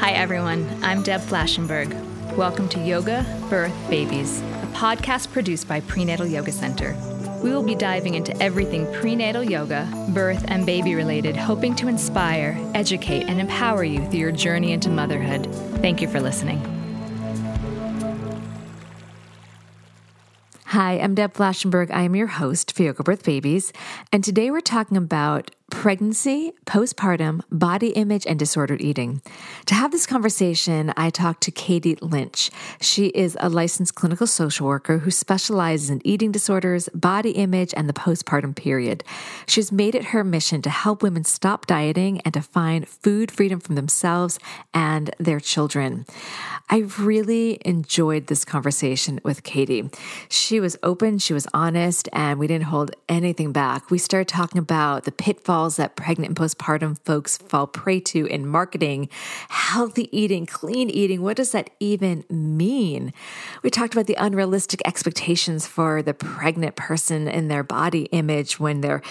Hi everyone, I'm Deb Flashenberg. Welcome to Yoga, Birth, Babies, a podcast produced by Prenatal Yoga Center. We will be diving into everything prenatal yoga, birth, and baby related, hoping to inspire, educate, and empower you through your journey into motherhood. Thank you for listening. Hi, I'm Deb Flashenberg. I am your host for Yoga Birth Babies, and today we're talking about pregnancy, postpartum, body image, and disordered eating. To have this conversation, I talked to Katie Lynch. She is a licensed clinical social worker who specializes in eating disorders, body image, and the postpartum period. She's made it her mission to help women stop dieting and to find food freedom from themselves and their children. I really enjoyed this conversation with Katie. She was open, she was honest, and we didn't hold anything back. We started talking about the pitfalls that pregnant and postpartum folks fall prey to in marketing, healthy eating, clean eating. What does that even mean? We talked about the unrealistic expectations for the pregnant person in their body image when they're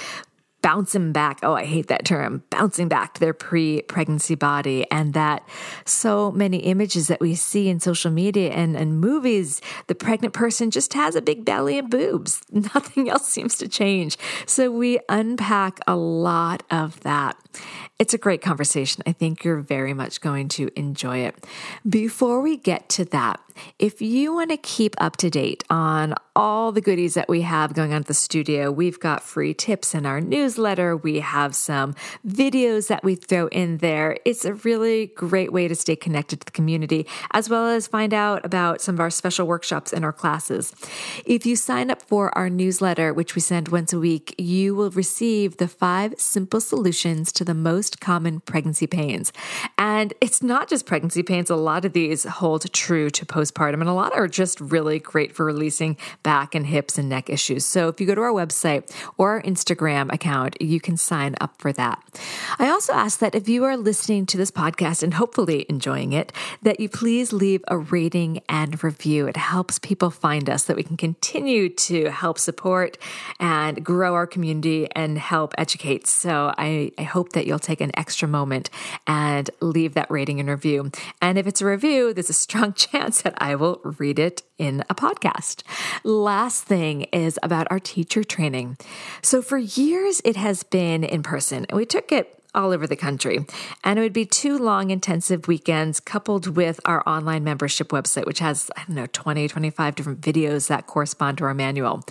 bouncing back. Oh, I hate that term, bouncing back to their pre pregnancy body. And that so many images that we see in social media and, and movies, the pregnant person just has a big belly and boobs. Nothing else seems to change. So we unpack a lot of that. It's a great conversation. I think you're very much going to enjoy it. Before we get to that, if you want to keep up to date on all the goodies that we have going on at the studio, we've got free tips in our newsletter. We have some videos that we throw in there. It's a really great way to stay connected to the community, as well as find out about some of our special workshops and our classes. If you sign up for our newsletter, which we send once a week, you will receive the five simple solutions to the most common pregnancy pains. And it's not just pregnancy pains, a lot of these hold true to postpartum, and a lot are just really great for releasing back and hips and neck issues. So if you go to our website or our Instagram account, you can sign up for that. I also ask that if you are listening to this podcast and hopefully enjoying it, that you please leave a rating and review. It helps people find us that we can continue to help support and grow our community and help educate. So I, I hope that you'll take an extra moment and leave that rating and review. And if it's a review, there's a strong chance that I will read it in a podcast. Last thing is about our teacher training. So for years, it has been in person, and we took it all over the country. And it would be two long, intensive weekends coupled with our online membership website, which has, I don't know, 20, 25 different videos that correspond to our manual.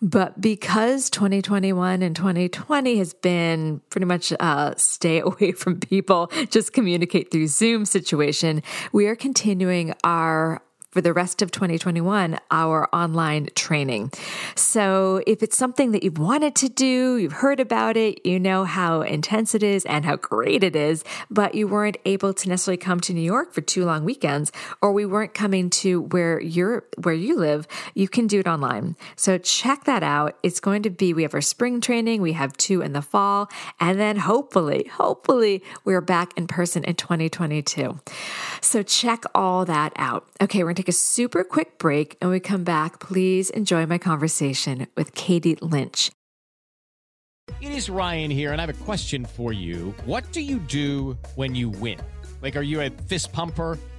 But because 2021 and 2020 has been pretty much a stay away from people, just communicate through Zoom situation, we are continuing our for the rest of 2021 our online training. So if it's something that you've wanted to do, you've heard about it, you know how intense it is and how great it is, but you weren't able to necessarily come to New York for two long weekends, or we weren't coming to where you're where you live, you can do it online. So check that out. It's going to be we have our spring training, we have two in the fall, and then hopefully, hopefully we're back in person in 2022. So check all that out. Okay, we're going to take a super quick break and we come back. Please enjoy my conversation with Katie Lynch. It is Ryan here, and I have a question for you. What do you do when you win? Like, are you a fist pumper?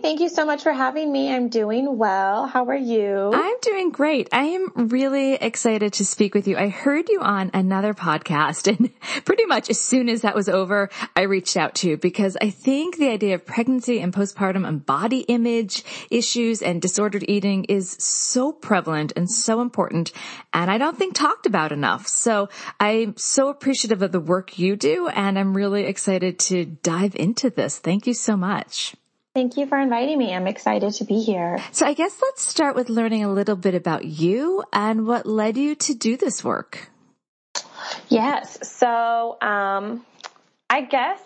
thank you so much for having me. I'm doing well. How are you? I'm doing great. I am really excited to speak with you. I heard you on another podcast and pretty much as soon as that was over, I reached out to you because I think the idea of pregnancy and postpartum and body image issues and disordered eating is so prevalent and so important and I don't think talked about enough. So I'm so appreciative of the work you do and I'm really excited to dive into this. Thank you so much. Thank you for inviting me. I'm excited to be here. So I guess let's start with learning a little bit about you and what led you to do this work. Yes. So, um, I guess,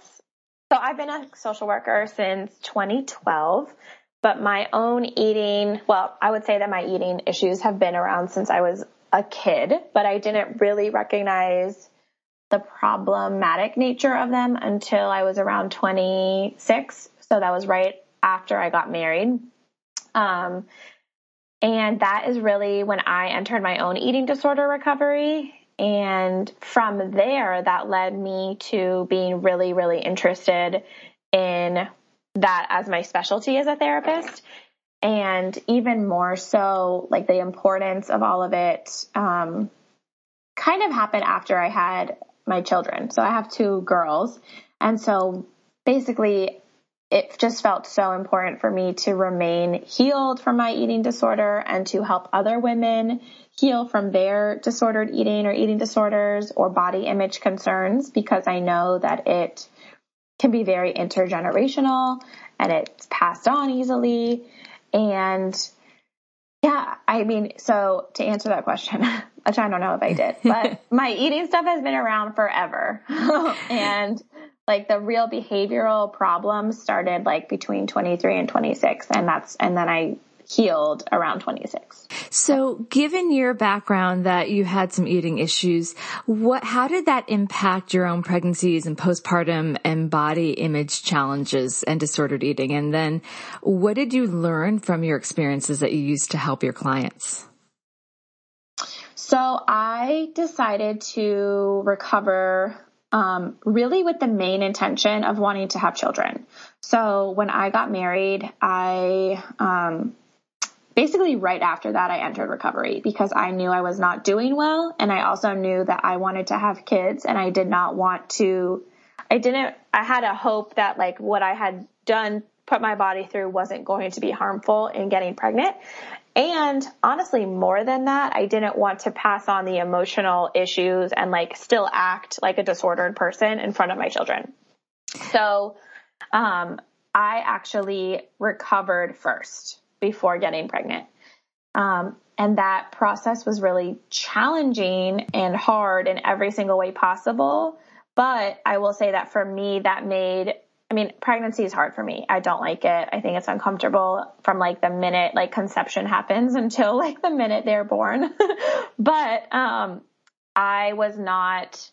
so I've been a social worker since 2012, but my own eating, well, I would say that my eating issues have been around since I was a kid, but I didn't really recognize the problematic nature of them until I was around 26 so that was right after I got married. Um, and that is really when I entered my own eating disorder recovery. And from there, that led me to being really, really interested in that as my specialty as a therapist. And even more so, like the importance of all of it um, kind of happened after I had my children. So I have two girls. And so basically, it just felt so important for me to remain healed from my eating disorder and to help other women heal from their disordered eating or eating disorders or body image concerns because I know that it can be very intergenerational and it's passed on easily. And yeah, I mean, so to answer that question, which I don't know if I did, but my eating stuff has been around forever. and like the real behavioral problems started like between 23 and 26 and that's and then I healed around 26. So given your background that you had some eating issues, what how did that impact your own pregnancies and postpartum and body image challenges and disordered eating? And then what did you learn from your experiences that you used to help your clients? So I decided to recover um, really with the main intention of wanting to have children. So when I got married, I um, basically right after that I entered recovery because I knew I was not doing well, and I also knew that I wanted to have kids, and I did not want to. I didn't. I had a hope that like what I had done put my body through wasn't going to be harmful in getting pregnant. And honestly, more than that, I didn't want to pass on the emotional issues and like still act like a disordered person in front of my children. So, um, I actually recovered first before getting pregnant. Um, and that process was really challenging and hard in every single way possible. But I will say that for me, that made I mean, pregnancy is hard for me. I don't like it. I think it's uncomfortable from like the minute like conception happens until like the minute they're born. but um I was not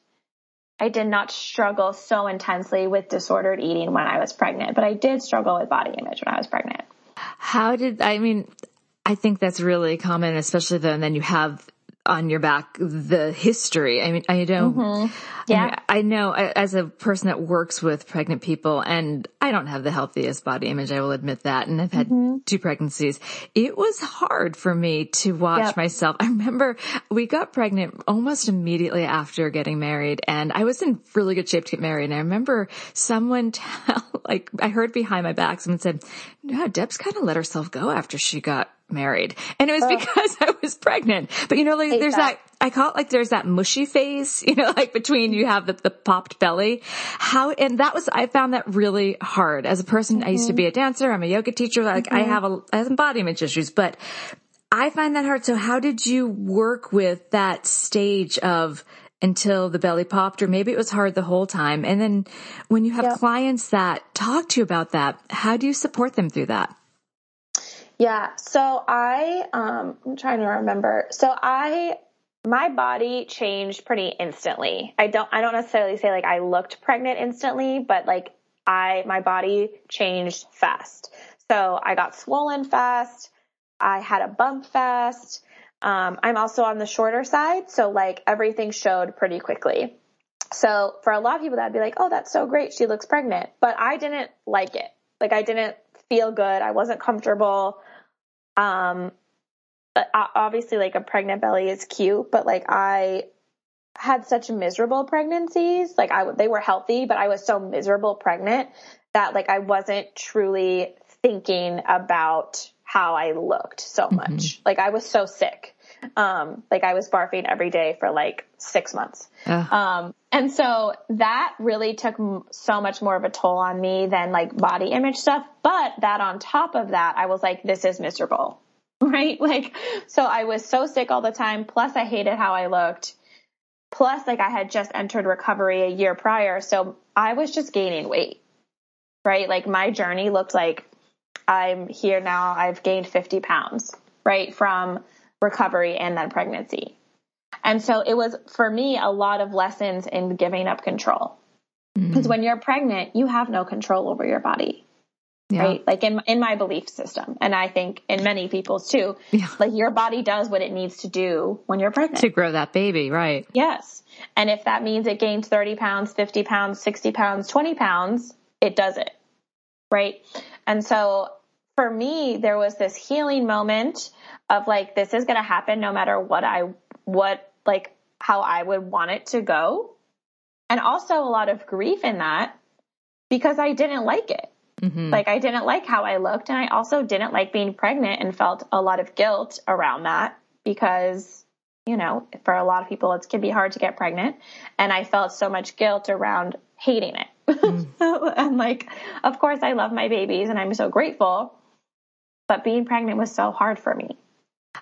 I did not struggle so intensely with disordered eating when I was pregnant, but I did struggle with body image when I was pregnant. How did I mean I think that's really common, especially then then you have on your back the history. I mean, I don't, mm-hmm. yeah, I, mean, I, know as a person that works with pregnant people and I don't have the healthiest body image. I will admit that. And I've had mm-hmm. two pregnancies. It was hard for me to watch yep. myself. I remember we got pregnant almost immediately after getting married and I was in really good shape to get married. And I remember someone tell, like, I heard behind my back, someone said, no, Deb's kind of let herself go after she got married. And it was oh. because I was pregnant. But you know, like there's that. that. I call it like there's that mushy phase, you know, like between you have the, the popped belly. How, and that was, I found that really hard. As a person, mm-hmm. I used to be a dancer. I'm a yoga teacher. Like mm-hmm. I have a, I have image issues, but I find that hard. So how did you work with that stage of, until the belly popped or maybe it was hard the whole time. And then when you have yep. clients that talk to you about that, how do you support them through that? Yeah. So I, um, I'm trying to remember. So I, my body changed pretty instantly. I don't, I don't necessarily say like I looked pregnant instantly, but like I, my body changed fast. So I got swollen fast. I had a bump fast. Um, I'm also on the shorter side. So like everything showed pretty quickly. So for a lot of people that'd be like, oh, that's so great. She looks pregnant. But I didn't like it. Like I didn't feel good. I wasn't comfortable. Um, but obviously, like a pregnant belly is cute, but like I had such miserable pregnancies. Like I, they were healthy, but I was so miserable pregnant that like I wasn't truly thinking about how I looked so much. Mm-hmm. Like I was so sick. Um, like I was barfing every day for like six months. Um, and so that really took so much more of a toll on me than like body image stuff. But that on top of that, I was like, this is miserable. Right? Like, so I was so sick all the time. Plus I hated how I looked. Plus, like I had just entered recovery a year prior. So I was just gaining weight. Right? Like my journey looked like I'm here now. I've gained 50 pounds, right? From recovery and then pregnancy. And so it was for me a lot of lessons in giving up control. Because mm-hmm. when you're pregnant, you have no control over your body. Yeah. Right? Like in in my belief system, and I think in many people's too. Yeah. Like your body does what it needs to do when you're pregnant to grow that baby, right? Yes, and if that means it gains thirty pounds, fifty pounds, sixty pounds, twenty pounds, it does it, right? And so for me, there was this healing moment of like, this is going to happen no matter what I, what, like, how I would want it to go. And also a lot of grief in that because I didn't like it. Mm-hmm. Like, I didn't like how I looked. And I also didn't like being pregnant and felt a lot of guilt around that because, you know, for a lot of people, it can be hard to get pregnant. And I felt so much guilt around hating it. Mm. and like, of course, I love my babies and I'm so grateful but being pregnant was so hard for me.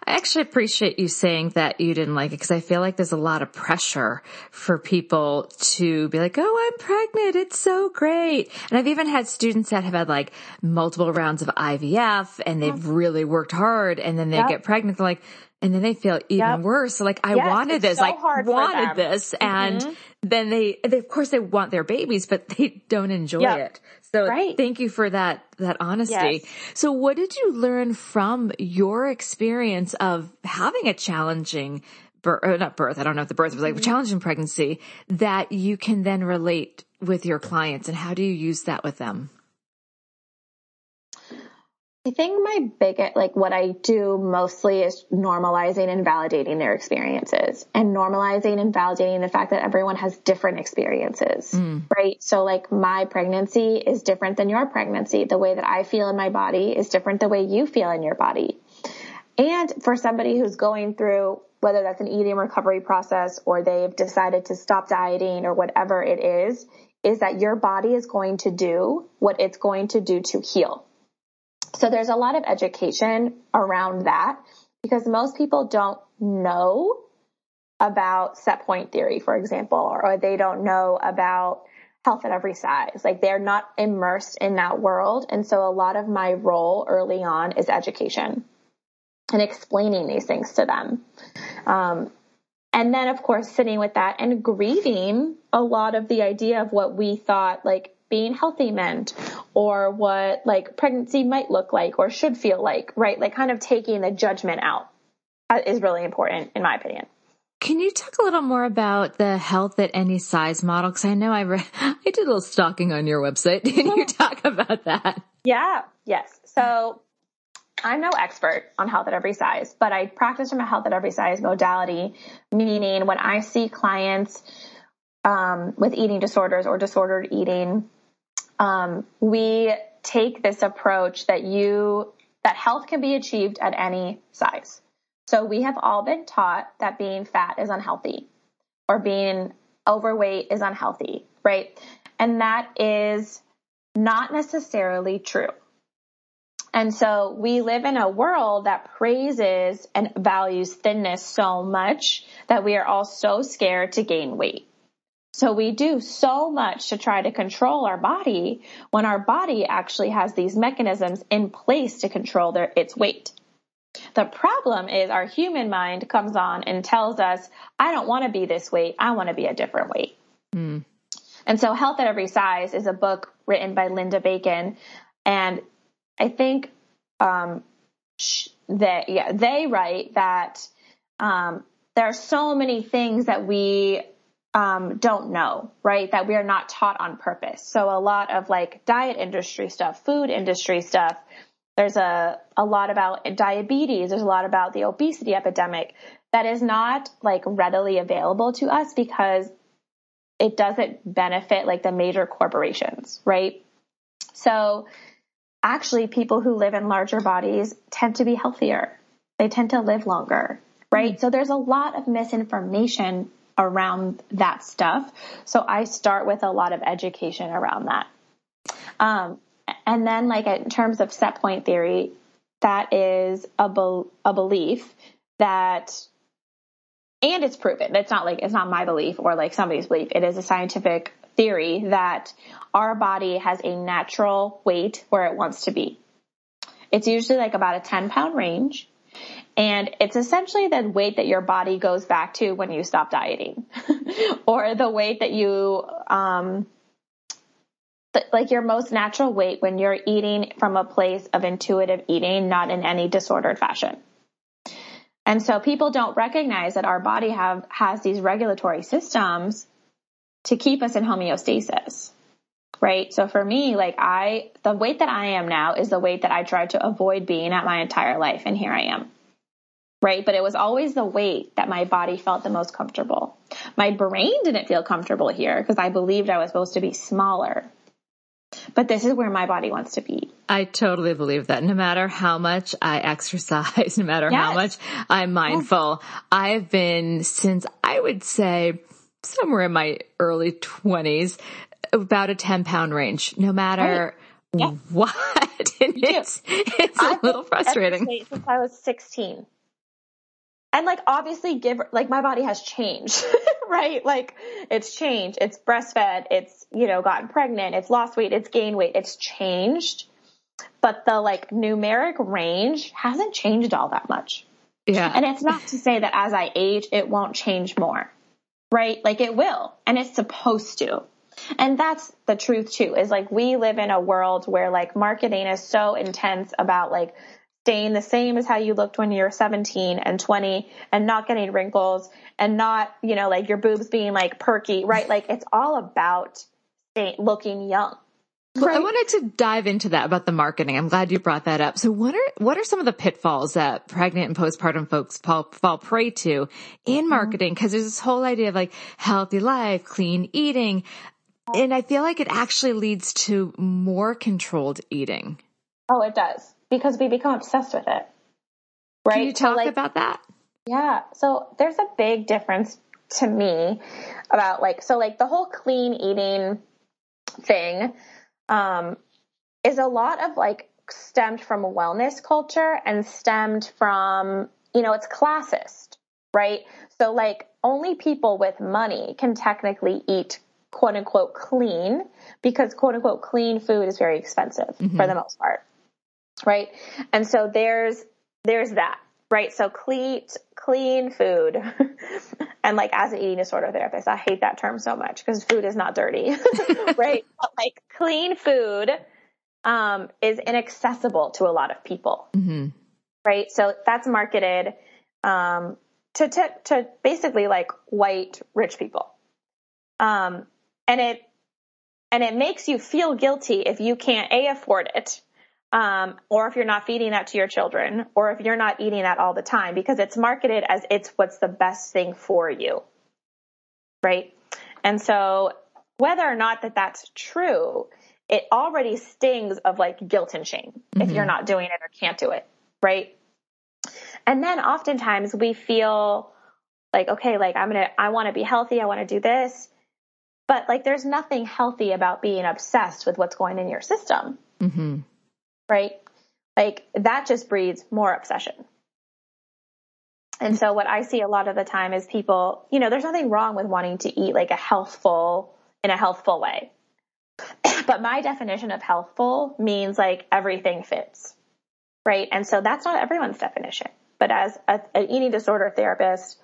I actually appreciate you saying that you didn't like it because I feel like there's a lot of pressure for people to be like, Oh, I'm pregnant. It's so great. And I've even had students that have had like multiple rounds of IVF and they've really worked hard and then they yep. get pregnant. They're like, and then they feel even yep. worse. So like, I yes, wanted this, so like wanted this. And mm-hmm. Then they, they, of course they want their babies, but they don't enjoy yep. it. So right. thank you for that, that honesty. Yes. So what did you learn from your experience of having a challenging birth, uh, not birth, I don't know if the birth was like mm-hmm. challenging pregnancy that you can then relate with your clients and how do you use that with them? I think my biggest, like what I do mostly is normalizing and validating their experiences and normalizing and validating the fact that everyone has different experiences, mm. right? So like my pregnancy is different than your pregnancy. The way that I feel in my body is different the way you feel in your body. And for somebody who's going through whether that's an eating recovery process or they've decided to stop dieting or whatever it is, is that your body is going to do what it's going to do to heal so there's a lot of education around that because most people don't know about set point theory, for example, or they don't know about health at every size. Like they're not immersed in that world. And so a lot of my role early on is education and explaining these things to them. Um, and then of course sitting with that and grieving a lot of the idea of what we thought like being healthy meant or what like pregnancy might look like or should feel like, right? Like kind of taking the judgment out is really important in my opinion. Can you talk a little more about the health at any size model? Because I know I read, I did a little stalking on your website. Can you talk about that? Yeah. Yes. So I'm no expert on health at every size, but I practice from a health at every size modality, meaning when I see clients um, with eating disorders or disordered eating, um, we take this approach that you that health can be achieved at any size. So we have all been taught that being fat is unhealthy or being overweight is unhealthy, right? And that is not necessarily true. And so we live in a world that praises and values thinness so much that we are all so scared to gain weight. So we do so much to try to control our body when our body actually has these mechanisms in place to control their, its weight. The problem is our human mind comes on and tells us, I don't want to be this weight. I want to be a different weight. Mm. And so Health at Every Size is a book written by Linda Bacon. And I think, um, that, yeah, they write that, um, there are so many things that we um, don't know, right? That we are not taught on purpose. So a lot of like diet industry stuff, food industry stuff, there's a, a lot about diabetes. There's a lot about the obesity epidemic that is not like readily available to us because it doesn't benefit like the major corporations, right? So actually people who live in larger bodies tend to be healthier. They tend to live longer, right? Mm-hmm. So there's a lot of misinformation around that stuff. So I start with a lot of education around that. Um, and then like in terms of set point theory, that is a, be- a belief that and it's proven. It's not like it's not my belief or like somebody's belief. It is a scientific theory that our body has a natural weight where it wants to be. It's usually like about a 10 pound range. And it's essentially the weight that your body goes back to when you stop dieting or the weight that you, um, like your most natural weight when you're eating from a place of intuitive eating, not in any disordered fashion. And so people don't recognize that our body have, has these regulatory systems to keep us in homeostasis. Right. So for me, like I, the weight that I am now is the weight that I tried to avoid being at my entire life. And here I am. Right. But it was always the weight that my body felt the most comfortable. My brain didn't feel comfortable here because I believed I was supposed to be smaller. But this is where my body wants to be. I totally believe that. No matter how much I exercise, no matter yes. how much I'm oh. mindful, yes. I've been since I would say somewhere in my early 20s, about a 10 pound range, no matter right. yeah. what. It's, it's a I've little frustrating. Since I was 16 and like obviously give like my body has changed right? Like it's changed. It's breastfed. It's you know gotten pregnant. It's lost weight. It's gained weight. It's changed. But the like numeric range hasn't changed all that much. Yeah. And it's not to say that as i age it won't change more right? Like it will. And it's supposed to. And that's the truth too is like we live in a world where like marketing is so intense about like staying the same as how you looked when you were 17 and 20 and not getting wrinkles and not, you know, like your boobs being like perky, right? Like it's all about staying, looking young. Right? I wanted to dive into that about the marketing. I'm glad you brought that up. So what are, what are some of the pitfalls that pregnant and postpartum folks fall, fall prey to in mm-hmm. marketing? Cause there's this whole idea of like healthy life, clean eating. And I feel like it actually leads to more controlled eating. Oh, it does because we become obsessed with it. Right? Can you talk so like, about that? Yeah. So there's a big difference to me about like so like the whole clean eating thing um is a lot of like stemmed from wellness culture and stemmed from you know it's classist right so like only people with money can technically eat quote unquote clean because quote unquote clean food is very expensive mm-hmm. for the most part right? And so there's there's that, right? So clean clean food, and like as an eating disorder therapist, I hate that term so much because food is not dirty, right? But like clean food um, is inaccessible to a lot of people, mm-hmm. right? So that's marketed um, to, to to basically like white rich people, um, and it and it makes you feel guilty if you can't a afford it um, or if you're not feeding that to your children, or if you're not eating that all the time, because it's marketed as it's what's the best thing for you. Right. And so whether or not that that's true, it already stings of like guilt and shame mm-hmm. if you're not doing it or can't do it. Right. And then oftentimes we feel like, okay, like I'm going to, I want to be healthy. I want to do this. But like there's nothing healthy about being obsessed with what's going in your system. Mm-hmm right? Like that just breeds more obsession. And so what I see a lot of the time is people, you know, there's nothing wrong with wanting to eat like a healthful in a healthful way. but my definition of healthful means like everything fits. Right? And so that's not everyone's definition. But as a, an eating disorder therapist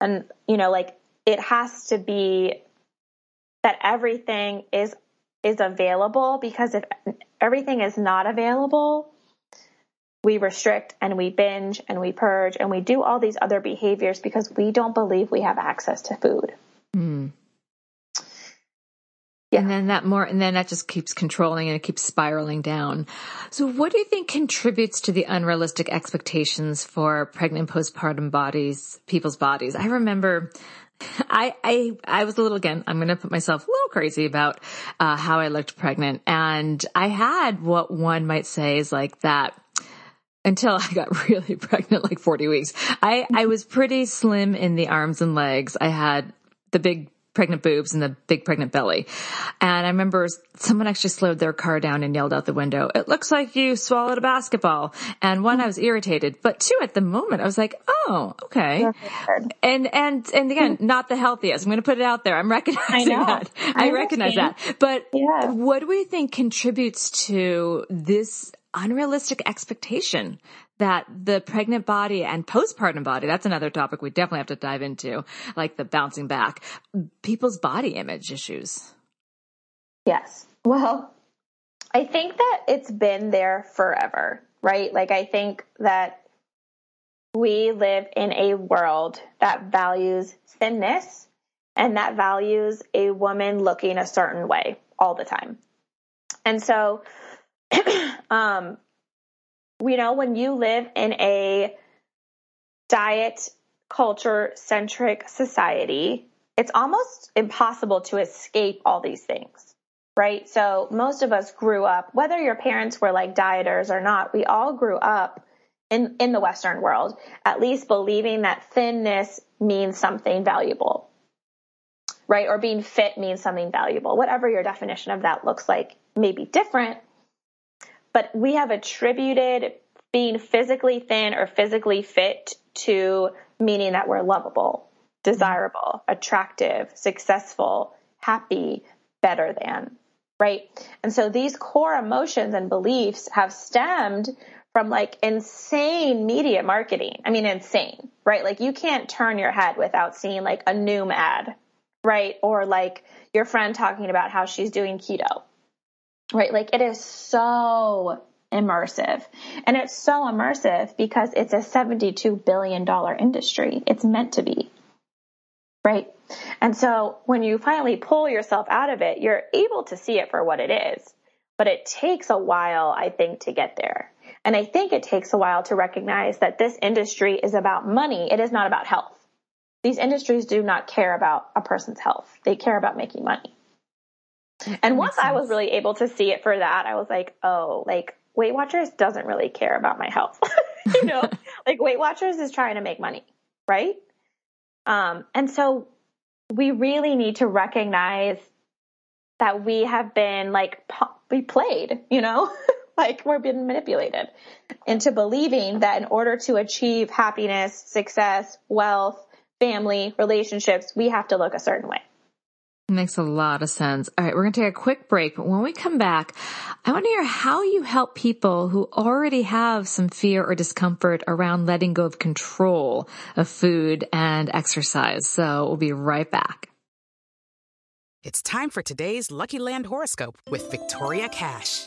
and you know, like it has to be that everything is is available because if everything is not available, we restrict and we binge and we purge and we do all these other behaviors because we don't believe we have access to food. Mm. And then that more, and then that just keeps controlling and it keeps spiraling down. So what do you think contributes to the unrealistic expectations for pregnant postpartum bodies, people's bodies? I remember I, I, I was a little, again, I'm going to put myself a little crazy about, uh, how I looked pregnant. And I had what one might say is like that until I got really pregnant, like 40 weeks. I, I was pretty slim in the arms and legs. I had the big pregnant boobs and the big pregnant belly. And I remember someone actually slowed their car down and yelled out the window, it looks like you swallowed a basketball. And one, I was irritated, but two, at the moment, I was like, oh, okay. And, and, and again, not the healthiest. I'm going to put it out there. I'm recognizing I that. I, I recognize that. But Yeah. what do we think contributes to this unrealistic expectation that the pregnant body and postpartum body, that's another topic we definitely have to dive into, like the bouncing back, people's body image issues. Yes. Well, I think that it's been there forever, right? Like, I think that we live in a world that values thinness and that values a woman looking a certain way all the time. And so, um, you know, when you live in a diet culture centric society, it's almost impossible to escape all these things, right? So most of us grew up, whether your parents were like dieters or not, we all grew up in, in the Western world, at least believing that thinness means something valuable, right? Or being fit means something valuable. Whatever your definition of that looks like may be different, but we have attributed being physically thin or physically fit to meaning that we're lovable, desirable, attractive, successful, happy, better than, right? And so these core emotions and beliefs have stemmed from like insane media marketing. I mean, insane, right? Like you can't turn your head without seeing like a Noom ad, right? Or like your friend talking about how she's doing keto, right? Like it is so immersive. And it's so immersive because it's a $72 billion industry. It's meant to be. Right. And so when you finally pull yourself out of it, you're able to see it for what it is. But it takes a while, I think, to get there. And I think it takes a while to recognize that this industry is about money. It is not about health. These industries do not care about a person's health. They care about making money. And once I was really able to see it for that, I was like, oh, like Weight Watchers doesn't really care about my health. you know, like Weight Watchers is trying to make money, right? Um, and so we really need to recognize that we have been like we played, you know, like we're being manipulated into believing that in order to achieve happiness, success, wealth, family, relationships, we have to look a certain way. Makes a lot of sense. All right, we're going to take a quick break, but when we come back, I want to hear how you help people who already have some fear or discomfort around letting go of control of food and exercise. So we'll be right back. It's time for today's Lucky Land horoscope with Victoria Cash.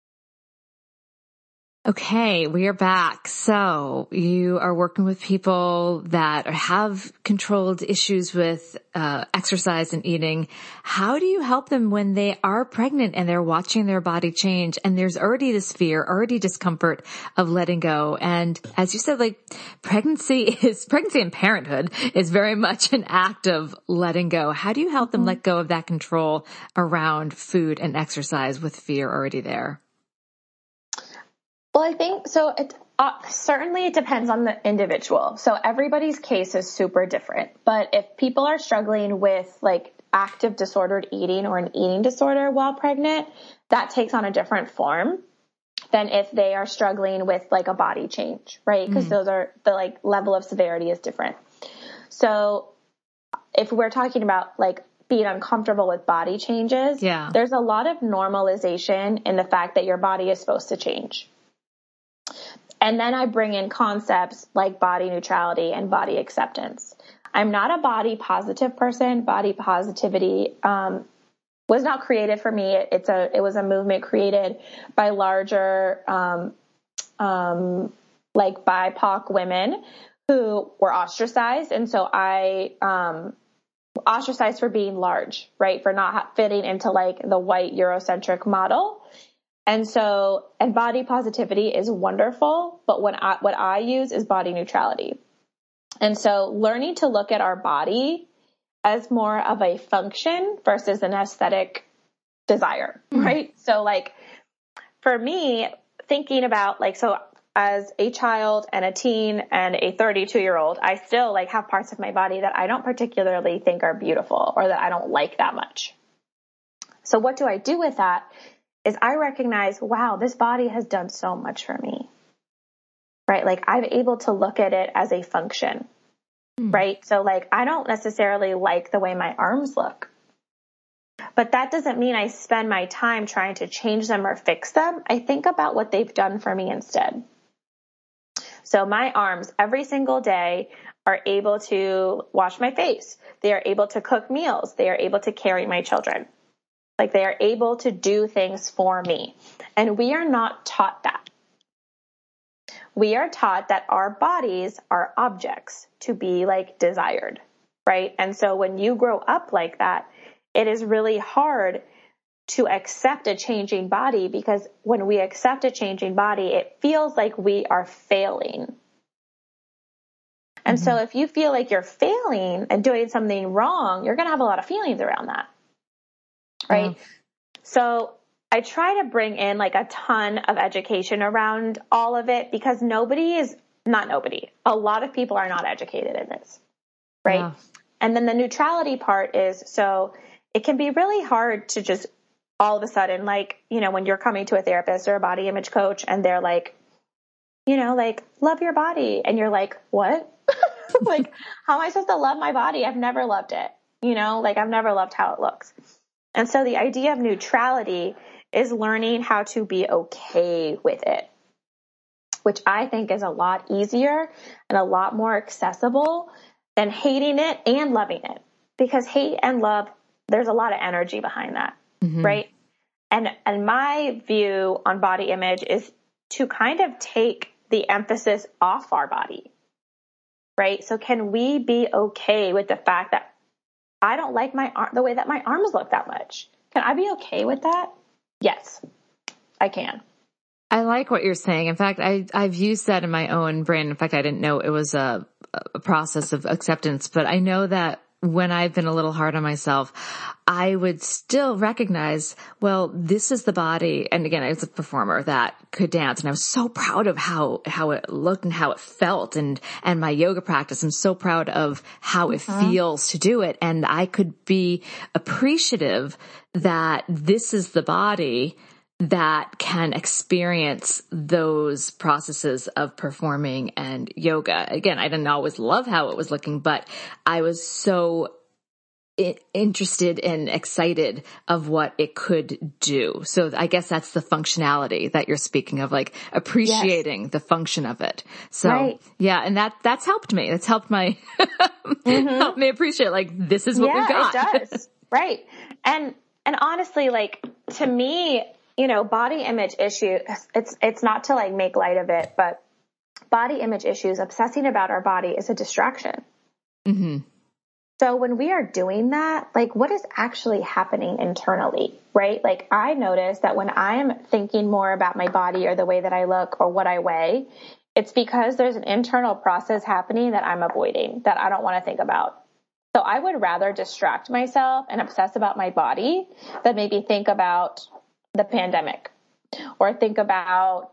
Okay, we are back. So you are working with people that have controlled issues with uh, exercise and eating. How do you help them when they are pregnant and they're watching their body change and there's already this fear, already discomfort of letting go? And as you said, like pregnancy is, pregnancy and parenthood is very much an act of letting go. How do you help them let go of that control around food and exercise with fear already there? Well, I think so. It uh, certainly it depends on the individual. So everybody's case is super different. But if people are struggling with like active disordered eating or an eating disorder while pregnant, that takes on a different form than if they are struggling with like a body change, right? Because those are the like level of severity is different. So if we're talking about like being uncomfortable with body changes, Yeah. there's a lot of normalization in the fact that your body is supposed to change. And then I bring in concepts like body neutrality and body acceptance. I'm not a body positive person. Body positivity um, was not created for me. It's a it was a movement created by larger um, um, like BIPOC women who were ostracized, and so I um, ostracized for being large, right? For not fitting into like the white Eurocentric model. And so, and body positivity is wonderful, but when I, what I use is body neutrality. And so learning to look at our body as more of a function versus an aesthetic desire, Mm-hmm. right? So like for me, thinking about like, so as a child and a teen and a 32 year old, I still like have parts of my body that I don't particularly think are beautiful or that I don't like that much. So what do I do with that? Is I recognize, wow, this body has done so much for me. Right? Like I'm able to look at it as a function. Hmm. Right? So like I don't necessarily like the way my arms look. But that doesn't mean I spend my time trying to change them or fix them. I think about what they've done for me instead. So my arms every single day are able to wash my face. They are able to cook meals. They are able to carry my children. Like they are able to do things for me. And we are not taught that. We are taught that our bodies are objects to be like desired, right? And so when you grow up like that, it is really hard to accept a changing body because when we accept a changing body, it feels like we are failing. And so mm-hmm. if you feel like you're failing and doing something wrong, you're going to have a lot of feelings around that. Right. Mm-hmm. So I try to bring in like a ton of education around all of it because nobody is not nobody. A lot of people are not educated in this. Right. Yeah. And then the neutrality part is so it can be really hard to just all of a sudden, like, you know, when you're coming to a therapist or a body image coach and they're like, you know, like, love your body. And you're like, what? like, how am I supposed to love my body? I've never loved it. You know, like, I've never loved how it looks. And so the idea of neutrality is learning how to be okay with it, which I think is a lot easier and a lot more accessible than hating it and loving it. Because hate and love, there's a lot of energy behind that, mm-hmm. right? And and my view on body image is to kind of take the emphasis off our body. Right? So can we be okay with the fact that I don't like my ar- the way that my arms look that much? Can I be okay with that? Yes. I can. I like what you're saying. In fact, I, I've used that in my own brain. In fact, I didn't know it was a, a process of acceptance, but I know that when I've been a little hard on myself, I would still recognize, well, this is the body. And again, I was a performer that could dance and I was so proud of how, how it looked and how it felt and, and my yoga practice. I'm so proud of how it uh-huh. feels to do it. And I could be appreciative that this is the body that can experience those processes of performing and yoga. Again, I didn't always love how it was looking, but I was so interested and excited of what it could do. So I guess that's the functionality that you're speaking of, like appreciating the function of it. So Right. yeah, and that, that's helped me. That's helped my, mm-hmm. helped me appreciate like this is what yeah, we've got. it does. right. And and honestly, like to me, you know, body image issue it's it's not to like make light of it, but body image issues, obsessing about our body is a distraction. hmm So when we are doing that, like what is actually happening internally, right? Like I notice that when I am thinking more about my body or the way that I look or what I weigh, it's because there's an internal process happening that I'm avoiding, that I don't want to think about. So I would rather distract myself and obsess about my body than maybe think about the mm-hmm. pandemic or think about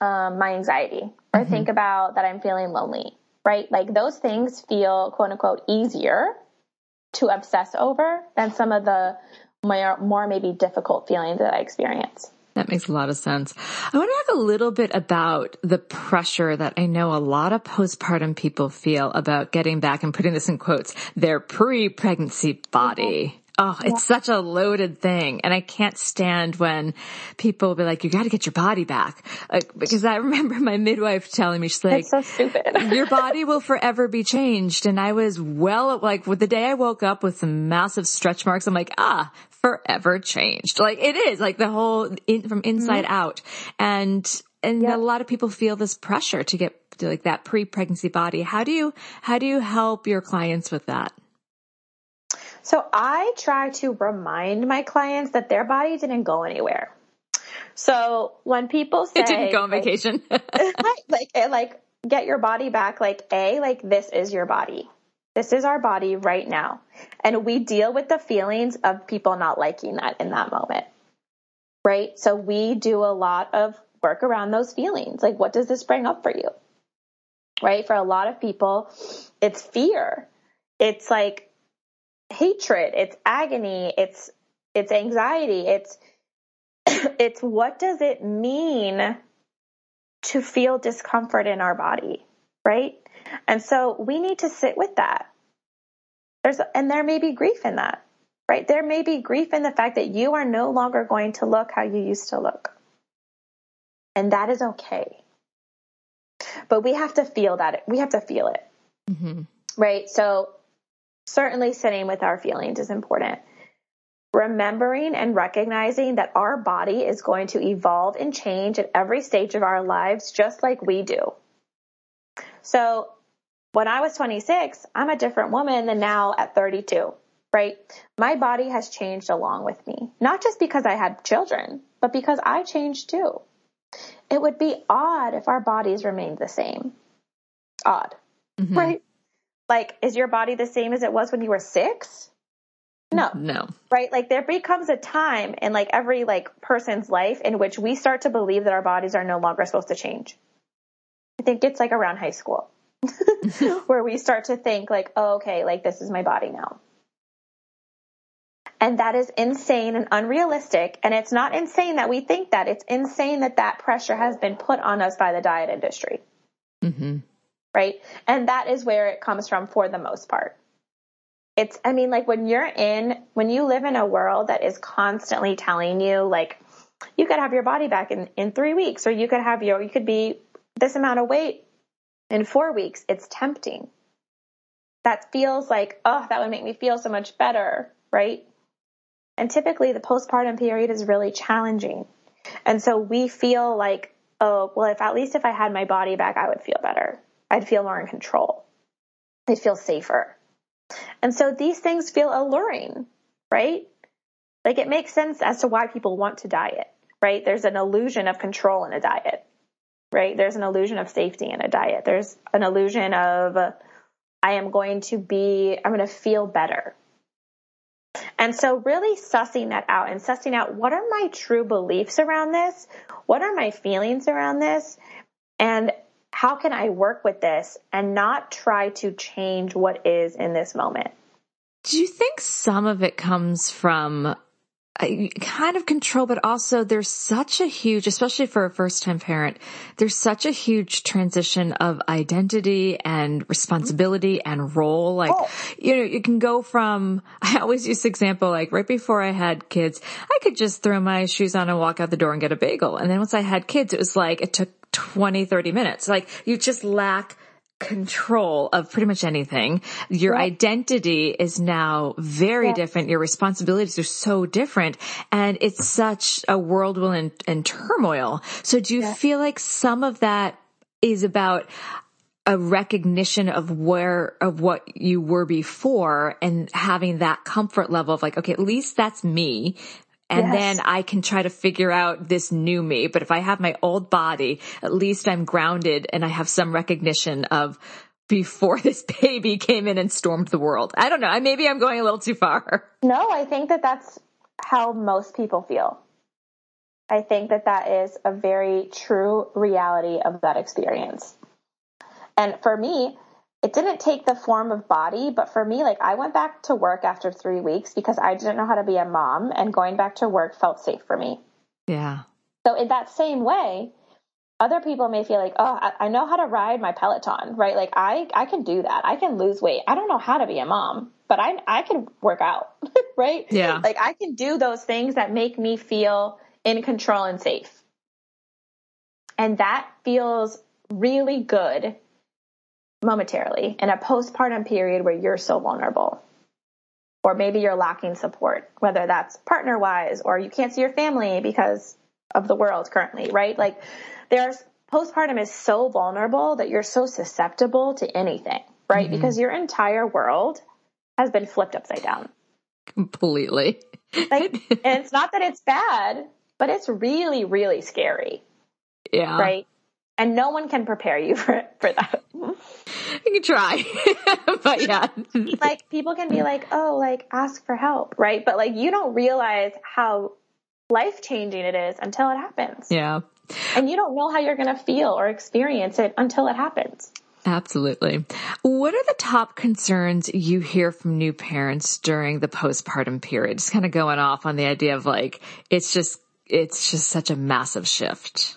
um, my anxiety or mm-hmm. think about that I'm feeling lonely, right? Like those things feel quote unquote easier to obsess over than some of the more, more maybe difficult feelings that I experience. That makes a lot of sense. I want to talk a little bit about the pressure that I know a lot of postpartum people feel about getting back and putting this in quotes, their pre-pregnancy body. Mm-hmm. Oh, it's yeah. such a loaded thing. And I can't stand when people will be like, you got to get your body back. Like, because I remember my midwife telling me, she's like, so stupid. your body will forever be changed. And I was well, like with the day I woke up with some massive stretch marks, I'm like, ah, forever changed. Like it is like the whole in, from inside mm-hmm. out. And, and a lot of people feel this pressure to get to like that pre-pregnancy body. How do you, how do you help your clients with that? So I try to remind my clients that their body didn't go anywhere. So when people say it didn't go on like, vacation, like eh, like get your body back, like a like this is your body. This is our body right now, and we deal with the feelings of people not liking that in that moment, right? So we do a lot of work around those feelings. Like, what does this bring up for you? Right? For a lot of people, it's fear. It's like hatred, it's agony, it's it's anxiety, it's it's what does it mean to feel discomfort in our body, right? And so we need to sit with that. There's and there may be grief in that. Right? There may be grief in the fact that you are no longer going to look how you used to look. And that is okay. But we have to feel that. We have to feel it. Mm-hmm. Right? So certainly sitting with our feelings is important. Remembering and recognizing that our body is going to evolve and change at every stage of our lives, just like we do. So when I was 26, I'm a different woman than now at 32, right? My body has changed along with me, not just because I had children, but because I changed too. It would be odd if our bodies remained the same. Odd, mm-hmm. right? Like, is your body the same as it was when you were six? No. No. Right? Like there becomes a time in like every like person's life in which we start to believe that our bodies are no longer supposed to change. I think it's like around high school where we start to think like, oh, okay, like this is my body now. And that is insane and unrealistic. And it's not insane that we think that. It's insane that that pressure has been put on us by the diet industry. Mm-hmm right? And that is where it comes from for the most part. It's, I mean, like when you're in, when you live in a world that is constantly telling you, like, you could have your body back in, in three weeks, or you could have your, you could be this amount of weight in four weeks. It's tempting. That feels like, oh, that would make me feel so much better, right? And typically the postpartum period is really challenging. And so we feel like, oh, well, if at least if I had my body back, I would feel better. I'd feel more in control. I'd feel safer. And so these things feel alluring, right? Like it makes sense as to why people want to diet, right? There's an illusion of control in a diet, right? There's an illusion of safety in a diet. There's an illusion of I am going to be, I'm going to feel better. And so really sussing that out and sussing out what are my true beliefs around this? What are my feelings around this? And how can I work with this and not try to change what is in this moment? Do you think some of it comes from kind of control, but also there's such a huge, especially for a first time parent, there's such a huge transition of identity and responsibility and role. Like, oh. you know, you can go from, I always use example, like right before I had kids, I could just throw my shoes on and walk out the door and get a bagel. And then once I had kids, it was like, it took 20, 30 minutes. Like you just lack control of pretty much anything. Your identity is now very different. Your responsibilities are so different and it's such a whirlwind and, turmoil. So do you feel like some of that is about a recognition of where, of what you were before and having that comfort level of like, okay, at least that's me and yes. then I can try to figure out this new me. But if I have my old body, at least I'm grounded and I have some recognition of before this baby came in and stormed the world. I don't know. Maybe I'm going a little too far. No, I think that that's how most people feel. I think that that is a very true reality of that experience. And for me, it didn't take the form of body, but for me, like I went back to work after three weeks because I didn't know how to be a mom and going back to work felt safe for me. Yeah. So in that same way, other people may feel like, oh, I, know how to ride my Peloton, right? Like I, I can do that. I can lose weight. I don't know how to be a mom, but I, I can work out, right? Yeah. Like I can do those things that make me feel in control and safe. And that feels really good momentarily in a postpartum period where you're so vulnerable. Or maybe you're lacking support, whether that's partner wise or you can't see your family because of the world currently, right? Like there's postpartum is so vulnerable that you're so susceptible to anything, right? Mm-hmm. Because your entire world has been flipped upside down. Completely. like, and it's not that it's bad, but it's really, really scary. Yeah. Right. And no one can prepare you for for that. You can try, but yeah. like people can be like, oh, like ask for help, right? But like you don't realize how life changing it is until it happens. Yeah. And you don't know how you're going to feel or experience it until it happens. Absolutely. What are the top concerns you hear from new parents during the postpartum period? Just kind of going off on the idea of like, it's just, it's just such a massive shift.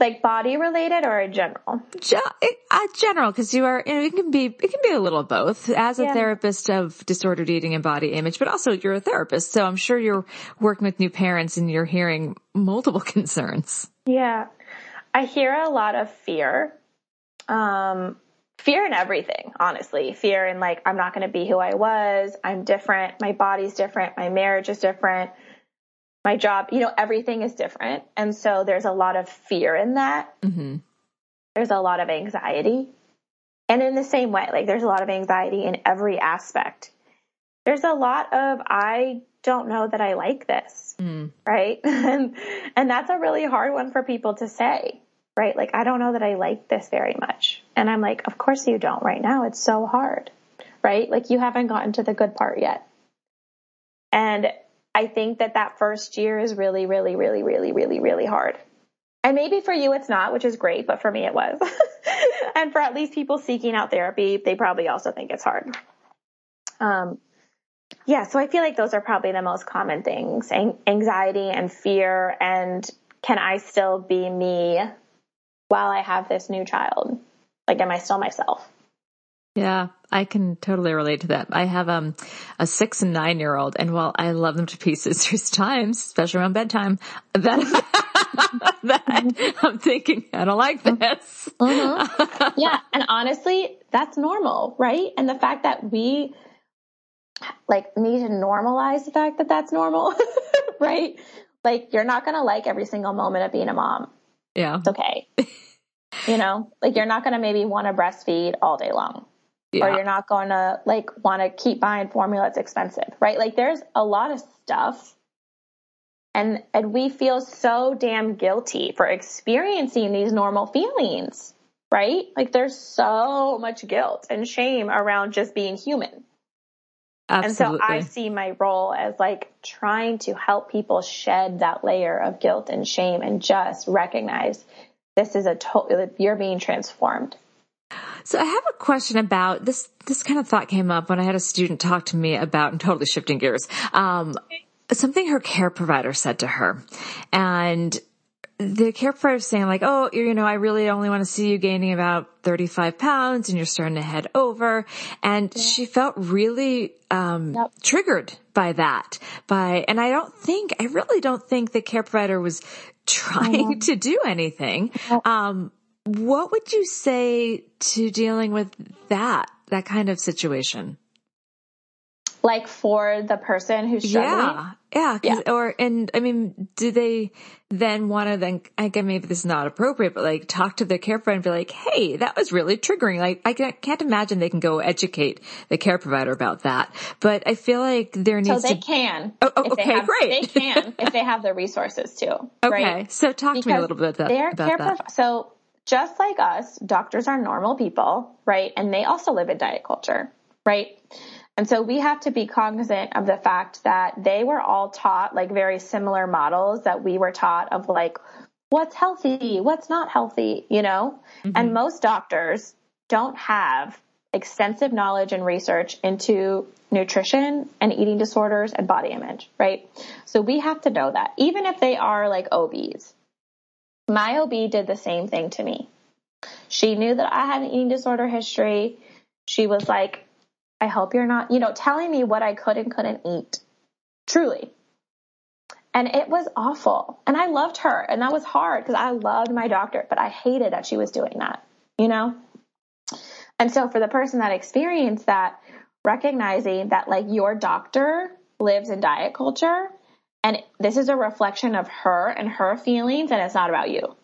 Like body related or general? Ge- uh, general, because you are, you know, it can be, it can be a little both. As a yeah. therapist of disordered eating and body image, but also you're a therapist, so I'm sure you're working with new parents and you're hearing multiple concerns. Yeah, I hear a lot of fear, um, fear in everything. Honestly, fear in like I'm not going to be who I was. I'm different. My body's different. My marriage is different my job, you know, everything is different. And so there's a lot of fear in that. Mm-hmm. There's a lot of anxiety. And in the same way, like there's a lot of anxiety in every aspect. There's a lot of, I don't know that I like this. Mm. Right. and, and that's a really hard one for people to say. Right. Like, I don't know that I like this very much. And I'm like, of course you don't right now. It's so hard. Right. Like you haven't gotten to the good part yet. And I think that that first year is really, really, really, really, really, really hard. And maybe for you it's not, which is great, but for me it was. and for at least people seeking out therapy, they probably also think it's hard. Um, yeah, so I feel like those are probably the most common things anxiety and fear. And can I still be me while I have this new child? Like, am I still myself? Yeah, I can totally relate to that. I have um, a six and nine year old, and while I love them to pieces, there's times, especially around bedtime, that, that I'm thinking, I don't like this. Mm-hmm. yeah, and honestly, that's normal, right? And the fact that we like need to normalize the fact that that's normal, right? Like you're not going to like every single moment of being a mom. Yeah. It's okay. you know, like you're not going to maybe want to breastfeed all day long yeah. or you're not going to like want to keep buying formula it's expensive right? Like there's a lot of stuff. And and we feel so damn guilty for experiencing these normal feelings right? Like there's so much guilt and shame around just being human. Absolutely. and so i see my role as like trying to help people shed that layer of guilt and shame and just recognize this is a total you're being transformed so I have a question about this. This kind of thought came up when I had a student talk to me about, and totally shifting gears, um, something her care provider said to her, and the care provider was saying like, oh, you know, I really only want to see you gaining about 35 pounds and you're starting to head over. And yeah. she felt really, um, yep. triggered by that. By, and I don't think, I really don't think the care provider was trying to do anything. Um, what would you say to dealing with that, that kind of situation? Like for the person who's struggling? Yeah. Yeah. yeah. Or, and I mean, do they then want to then, again, maybe this is not appropriate, but like talk to their care provider and be like, Hey, that was really triggering. Like, I can't imagine they can go educate the care provider about that. But I feel like there needs so they to... can. Oh, oh okay, have, great. They can if they have the resources too. Okay. Right? So talk because to me a little bit about, their about care that. So just like us, doctors are normal people, right? And they also live in diet culture, right? And so we have to be cognizant of the fact that they were all taught like very similar models that we were taught of like what's healthy, what's not healthy, you know? Mm-hmm. And most doctors don't have extensive knowledge and research into nutrition and eating disorders and body image, right? So we have to know that even if they are like OBs, My OB did the same thing to me. She knew that I had an eating disorder history. She was like, I hope you're not, you know, telling me what I could and couldn't eat. Truly. And it was awful. And I loved her. And that was hard because I loved my doctor, but I hated that she was doing that, you know? And so for the person that experienced that, recognizing that like your doctor lives in diet culture and this is a reflection of her and her feelings and it's not about you.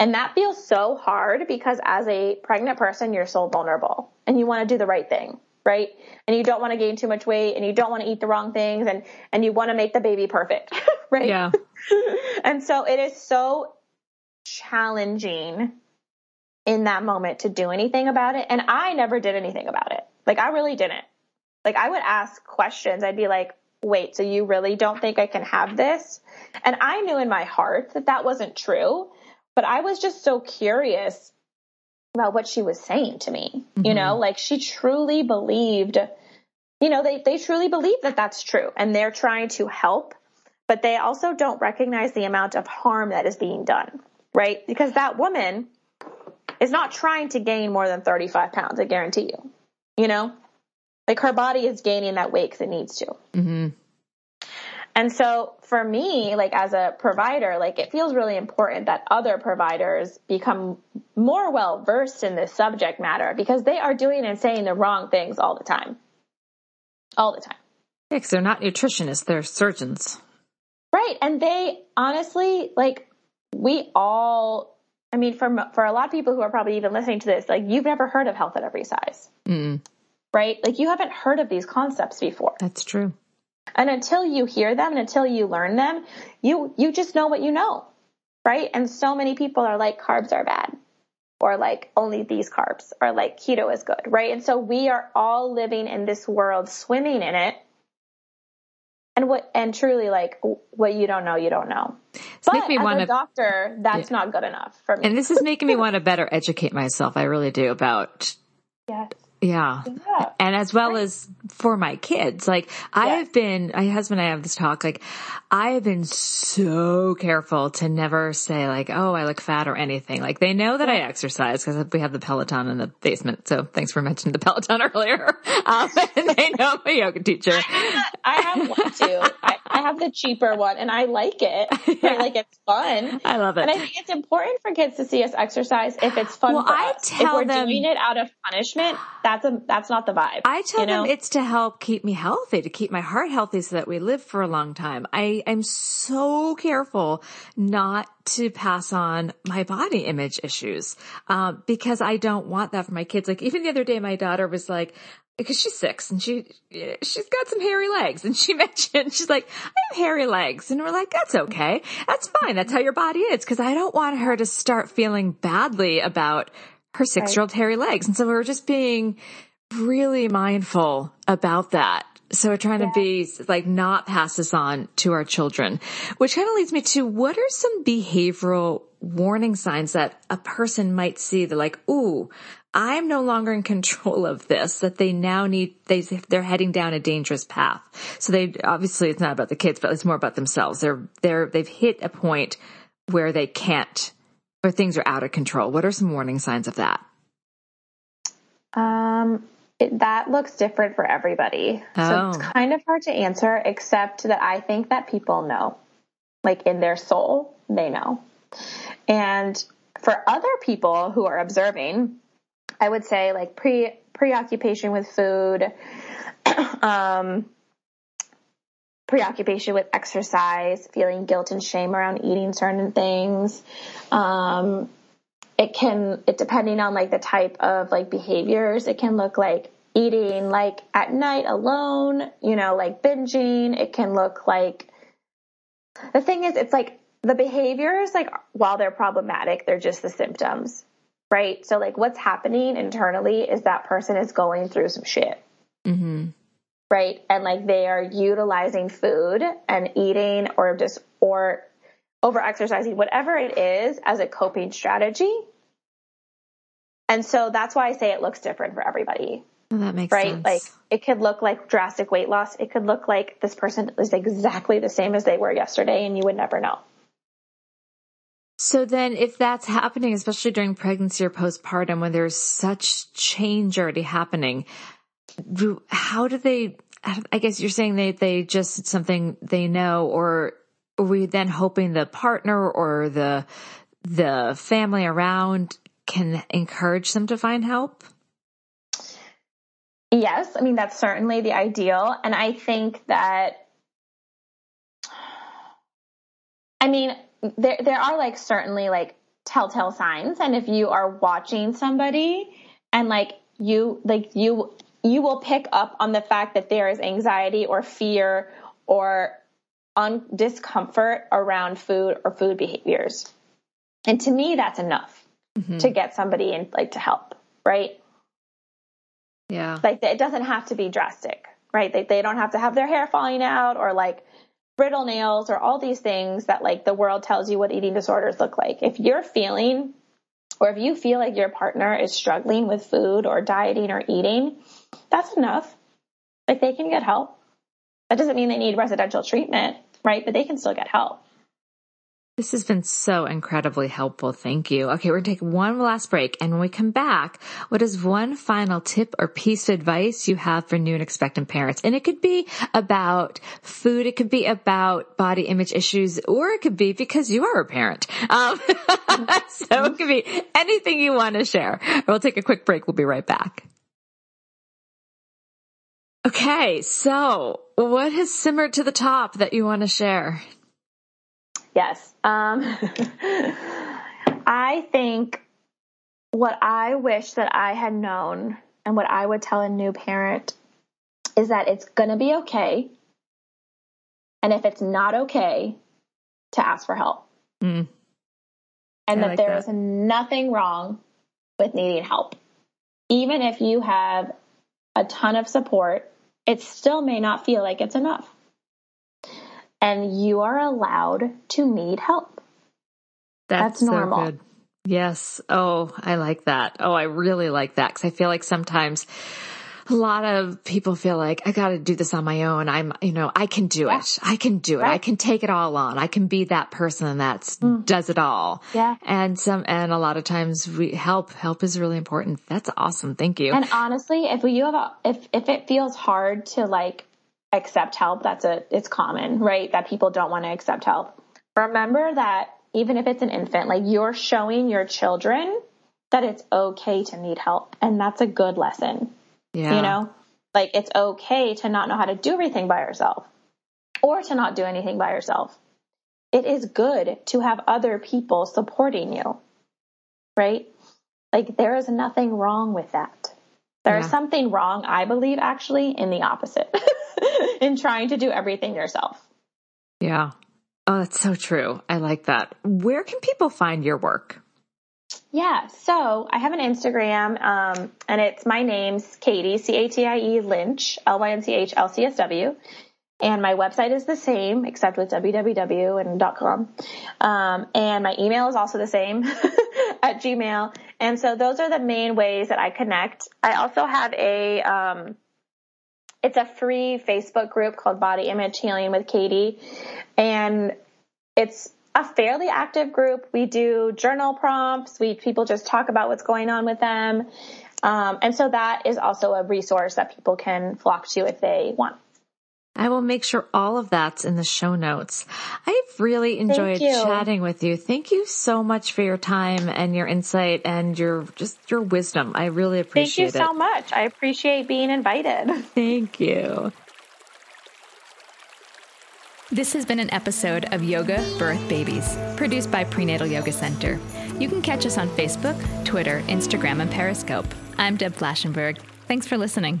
And that feels so hard because as a pregnant person, you're so vulnerable and you want to do the right thing, right? And you don't want to gain too much weight and you don't want to eat the wrong things and, and you want to make the baby perfect, right? Yeah. and so it is so challenging in that moment to do anything about it. And I never did anything about it. Like I really didn't. Like I would ask questions. I'd be like, wait, so you really don't think I can have this? And I knew in my heart that that wasn't true, but I was just so curious about what she was saying to me. Mm-hmm. You know, like she truly believed, you know, they, they truly believe that that's true and they're trying to help, but they also don't recognize the amount of harm that is being done, right? Because that woman is not trying to gain more than 35 pounds, I guarantee you, you know? Like her body is gaining that weight because it needs to. Mm-hmm. And so for me, like as a provider, like it feels really important that other providers become more well versed in this subject matter because they are doing and saying the wrong things all the time. All the time. Yeah, because they're not nutritionists, they're surgeons. Right. And they honestly, like, we all, I mean, for, for a lot of people who are probably even listening to this, like, you've never heard of health at every size. Mm right? Like you haven't heard of these concepts before. That's true. And until you hear them and until you learn them, you you just know what you know. Right? And so many people are like carbs are bad or like only these carbs or like keto is good, right? And so we are all living in this world swimming in it. And what and truly like what you don't know, you don't know. but make me as want a doctor, that's yeah. not good enough for me. And this is making me want to better educate myself. I really do about yes. Yeah. yeah. And as well right. as for my kids. Like I have been, my husband and I have this talk, like I have been so careful to never say like, oh, I look fat or anything. Like they know that I exercise because we have the Peloton in the basement. So thanks for mentioning the Peloton earlier. Um, and they know I'm a yoga teacher. I have one too. I, I, have the cheaper one and I like it. Yeah. Like it's fun. I love it. And I think it's important for kids to see us exercise if it's fun well, I us. Tell if we're them, doing it out of punishment, that's a that's not the vibe. I tell you know? them it's to help keep me healthy, to keep my heart healthy so that we live for a long time. I am so careful not to pass on my body image issues, um, because I don't want that for my kids. Like even the other day, my daughter was like, because she's six and she she's got some hairy legs and she mentioned she's like I have hairy legs and we're like that's okay that's fine that's how your body is because I don't want her to start feeling badly about her six year old hairy legs. And so we were just being really mindful about that. So we're trying yeah. to be like not pass this on to our children, which kind of leads me to what are some behavioral warning signs that a person might see? They're like, ooh, I'm no longer in control of this, that they now need, they, they're heading down a dangerous path. So they, obviously it's not about the kids, but it's more about themselves. They're, they're, they've hit a point where they can't or things are out of control? What are some warning signs of that? Um, it, that looks different for everybody. Oh. So it's oh. kind of hard to answer, except that I think that people know. Like in their soul, they know. And for other people who are observing, I would say like pre preoccupation with food, um, preoccupation with exercise, feeling guilt and shame around eating certain things. Um, it can, it depending on like the type of like behaviors, it can look like eating like at night alone, you know, like binging. It can look like, the thing is, it's like the behaviors, like while they're problematic, they're just the symptoms, right? So like what's happening internally is that person is going through some shit. Mm-hmm right? And like they are utilizing food and eating or just, or over exercising, whatever it is as a coping strategy. And so that's why I say it looks different for everybody. Well, that makes right? sense. Like it could look like drastic weight loss. It could look like this person is exactly the same as they were yesterday and you would never know. So then if that's happening, especially during pregnancy or postpartum when there's such change already happening, how do they, I guess you're saying they, they just something they know or are we then hoping the partner or the, the family around can encourage them to find help? Yes, I mean that's certainly the ideal and I think that I mean there there are like certainly like telltale signs and if you are watching somebody and like you like you you will pick up on the fact that there is anxiety or fear or un- discomfort around food or food behaviors. And to me that's enough mm-hmm. to get somebody in like to help, right? Yeah. Like it doesn't have to be drastic, right? They they don't have to have their hair falling out or like brittle nails or all these things that like the world tells you what eating disorders look like. If you're feeling or if you feel like your partner is struggling with food or dieting or eating, that's enough. Like they can get help. That doesn't mean they need residential treatment, right? But they can still get help. This has been so incredibly helpful. Thank you. Okay, we're going to take one last break. And when we come back, what is one final tip or piece of advice you have for new and expectant parents? And it could be about food. It could be about body image issues, or it could be because you are a parent. Um, so it could be anything you want to share. We'll take a quick break. We'll be right back. Okay, so what has simmered to the top that you want to share? Yes. Um, I think what I wish that I had known and what I would tell a new parent is that it's going to be okay. And if it's not okay, to ask for help. Mm. And I that like there that. is nothing wrong with needing help. Even if you have a ton of support, it still may not feel like it's enough and you are allowed to need help. That's, That's normal. So yes. Oh, I like that. Oh, I really like that because I feel like sometimes a lot of people feel like I got to do this on my own. I'm, you know, I can do yeah. it. I can do it. Right. I can take it all on. I can be that person that mm. does it all. Yeah. And some, and a lot of times we help, help is really important. That's awesome. Thank you. And honestly, if you have a, if, if it feels hard to like accept help, that's a it's common, right? That people don't want to accept help. Remember that even if it's an infant, like you're showing your children that it's okay to need help. And that's a good lesson. Yeah. You know? Like it's okay to not know how to do everything by yourself or to not do anything by yourself. It is good to have other people supporting you. Right? Like there is nothing wrong with that. There is yeah. something wrong, I believe, actually, in the opposite. in trying to do everything yourself. Yeah. Oh, that's so true. I like that. Where can people find your work? Yeah, so I have an Instagram, um, and it's my name's Catie, C A T I E Lynch, L Y N C H L C S W. And my website is the same, except with www and .com. Um, and my email is also the same at Gmail. And so those are the main ways that I connect. I also have a, um, it's a free Facebook group called Body Image Healing with Catie. And it's a fairly active group. We do journal prompts. We people just talk about what's going on with them. Um, and so that is also a resource that people can flock to if they want. I will make sure all of that's in the show notes. I've really enjoyed chatting with you. Thank you so much for your time and your insight and your just your wisdom. I really appreciate it. Thank you so much. I appreciate being invited. Thank you. This has been an episode of Yoga Birth Babies, produced by Prenatal Yoga Center. You can catch us on Facebook, Twitter, Instagram, and Periscope. I'm Deb Flashenberg. Thanks for listening.